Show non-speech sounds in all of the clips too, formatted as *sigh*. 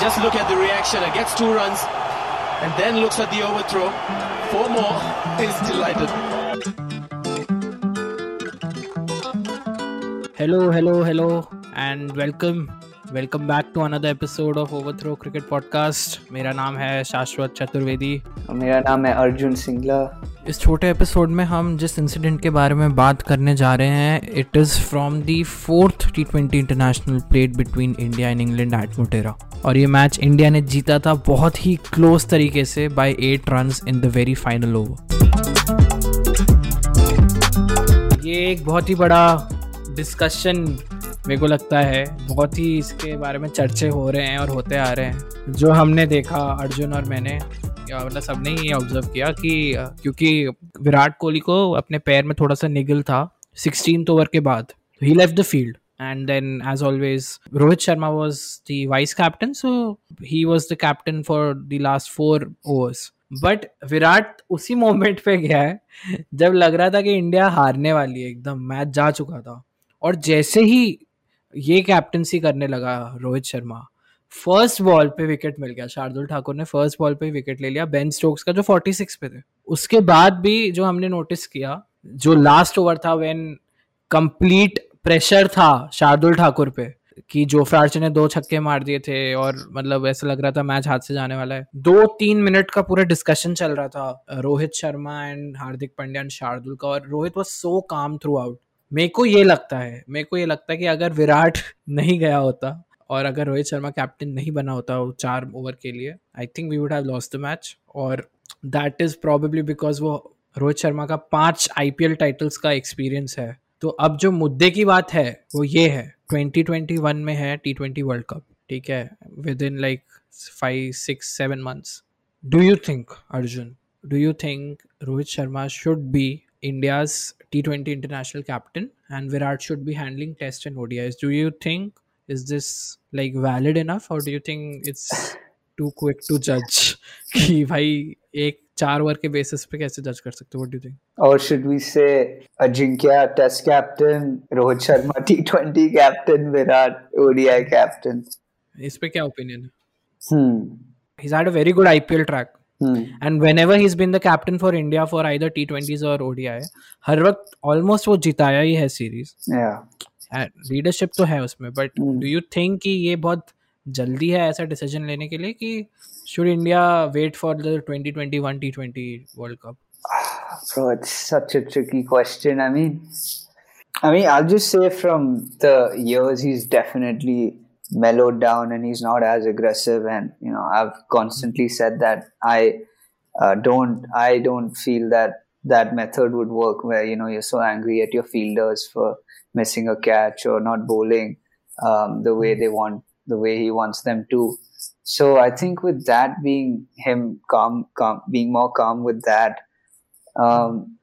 Just look at the reaction. It gets two runs and then looks at the overthrow. Four more. He's delighted. Hello, hello, hello, and welcome. Welcome back to another episode of overthrow cricket podcast मेरा नाम है शाश्वत चतुर्वेदी मेरा नाम है अर्जुन सिंगला इस छोटे episode में हम जिस इंसिडेंट के बारे में बात करने जा रहे हैं it is from the fourth T twenty international played between India and England at Motera और ये मैच इंडिया ने जीता था बहुत ही क्लोज तरीके से by eight run in the very final over ये एक बहुत ही बड़ा डिस्कशन मेरे को लगता है, बहुत ही इसके बारे में चर्चे हो रहे हैं और होते आ रहे हैं। जो हमने देखा, अर्जुन और मैंने मतलब सबने ही ऑब्ज़र्व किया कि क्योंकि विराट कोहली को अपने पैर में थोड़ा सा निगल था सिक्सटीन ओवर के बाद। He left the field and then as always Rohit Sharma was the vice captain so he was the captain for the last four overs but Virat उसी मोमेंट पे गया है, जब लग रहा था कि इंडिया हारने वाली है एकदम, मैच जा चुका था। और जैसे ही ये कैप्टनसी करने लगा रोहित शर्मा फ़र्स्ट बॉल पे विकेट मिल गया। शार्दुल ठाकुर ने फ़र्स्ट बॉल पे विकेट ले लिया। बेन स्टोक्स का जो 46 पे थे। उसके बाद भी जो हमने नोटिस किया, जो लास्ट ओवर था व्हेन कंप्लीट प्रेशर था शार्दुल ठाकुर पे, कि जो फ्रार्च ने दो छक्के मार दिए थे और मतलब ऐसा लग रहा था मैच हाथ से जाने वाला है। दो तीन मिनट का पूरा डिस्कशन चल रहा था, रोहित शर्मा एंड हार्दिक पांड्या एंड शार्दुल का, और रोहित वॉज़ सो काम थ्रू आउट मेरे को ये लगता है, मेरे को ये लगता है कि अगर विराट नहीं गया होता और अगर रोहित शर्मा कैप्टन नहीं बना होता वो चार ओवर के लिए I think we would have lost the match और दैट इज़ प्रॉबेबली बिकॉज़ वो रोहित शर्मा का पाँच आईपीएल टाइटल्स का एक्सपीरियंस है। तो अब जो मुद्दे की बात है वो ये है 2021 में है टी ट्वेंटी वर्ल्ड कप ठीक है? With in like five six seven months do you think Arjun do you think Rohit Sharma should be India's T20 international captain, and Virat should be handling Test and ODIs. Do you think is this like valid enough, or do you think it's too quick to judge? कि भाई एक चार over के basis पे कैसे जज कर सकते हो व्हाट डू थिंक और should we say Ajinkya test captain Rohit Sharma T twenty captain Virat ODI captain इस पे क्या ओपिनियन है हम्म he's had a very good IPL track Hmm. And whenever he's been the captain for India for either T20s or ODI, हर वक्त almost वो जिताया ही है series leadership तो है उसमें बट डू यू थिंक कि ये बहुत जल्दी है ऐसा डिसीजन लेने के लिए कि should India wait for the 2021 T20 World Cup? Bro, it's such a tricky question. I mean, I mean, I'll just say from the years he's definitely mellowed down and he's not as aggressive and you know i've constantly said that i uh, don't i don't feel that that method would work where you know you're so angry at your fielders for missing a catch or not bowling um, the way they want the way he wants them to so i think with that being him calm, calm being more calm with that um,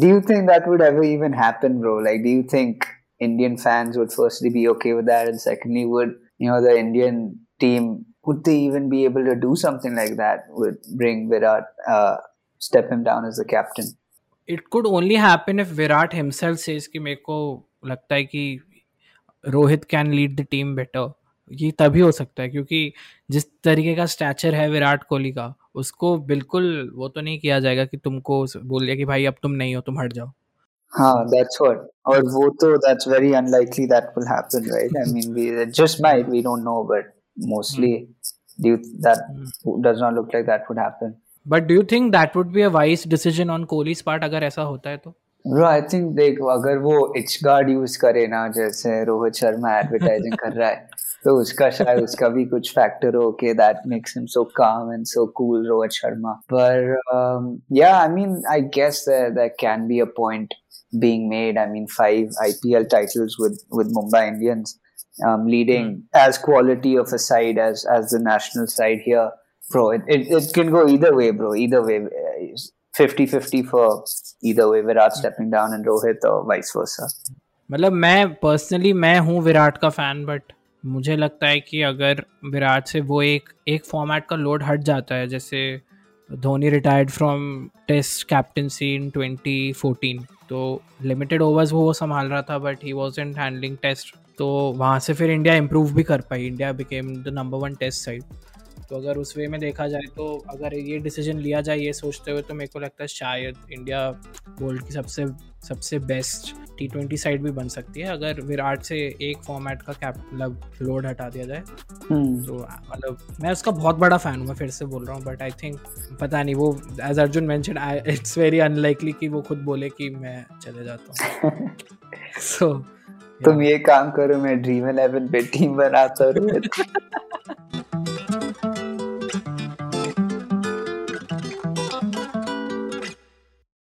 do you think that would ever even happen bro like do you think Indian fans would firstly be okay with that, and secondly, would you know the Indian team would they even be able to do something like that? Would bring Virat, uh, step him down as the captain? It could only happen if Virat himself says कि मेरे को लगता है कि Rohit can lead the team better ये तभी हो सकता है क्योंकि जिस तरीके का स्टैचर है विराट कोहली का उसको बिल्कुल वो तो नहीं किया जाएगा कि तुमको बोल दिया कि भाई अब तुम नहीं हो तुम हट जाओ हाँ that's what और वो तो that's very unlikely that will happen right I mean we it just might we don't know but mostly do you, that does not look like that would happen but do you think that would be a wise decision on Kohli's part अगर ऐसा होता है तो Bro, I think देख अगर वो etch guard use करे ना जैसे रोहित शर्मा एडवर्टाइजिंग कर रहा है तो उसका शायद उसका भी कुछ फैक्टर हो के that makes him so calm and so cool Rohit Sharma पर या I mean I guess there can be a point being made. I mean, five IPL titles with with Mumbai Indians, um, leading mm. as quality of a side as as the national side here. Bro, it, it, it can go either way, bro. Either way, 50-50 for either way. Virat stepping down and Rohit or vice versa. मतलब मैं personally मैं हूँ विराट का fan but मुझे लगता है कि अगर विराट से वो एक एक फॉर्मेट का लोड हट जाता है जैसे Dhoni retired from test captaincy in 2014 तो लिमिटेड ओवर्स वो संभाल रहा था but he was in handling test तो वहाँ से फिर इंडिया इम्प्रूव भी कर पाई India became the number one test side तो अगर उस वे में देखा जाए तो अगर ये डिसीज़न लिया जाए ये सोचते हुए तो मेरे को लगता है शायद इंडिया वर्ल्ड की सबसे सबसे बेस्ट टी ट्वेंटी साइड भी बन सकती है। अगर विराट से एक फॉर्मेट का कैप मतलब लोड हटा दिया जाए हम्म। तो मतलब मैं उसका बहुत बड़ा फ़ैन हूँ मैं फिर से बोल रहा हूँ बट आई थिंक पता नहीं वो as Arjun mention it's very unlikely कि वो खुद बोले कि मैं चले जाता हूँ। सो *laughs* so, तुम ये काम करो मैं ड्रीम इलेवन पे टीम बनाता हूँ। *laughs* *laughs*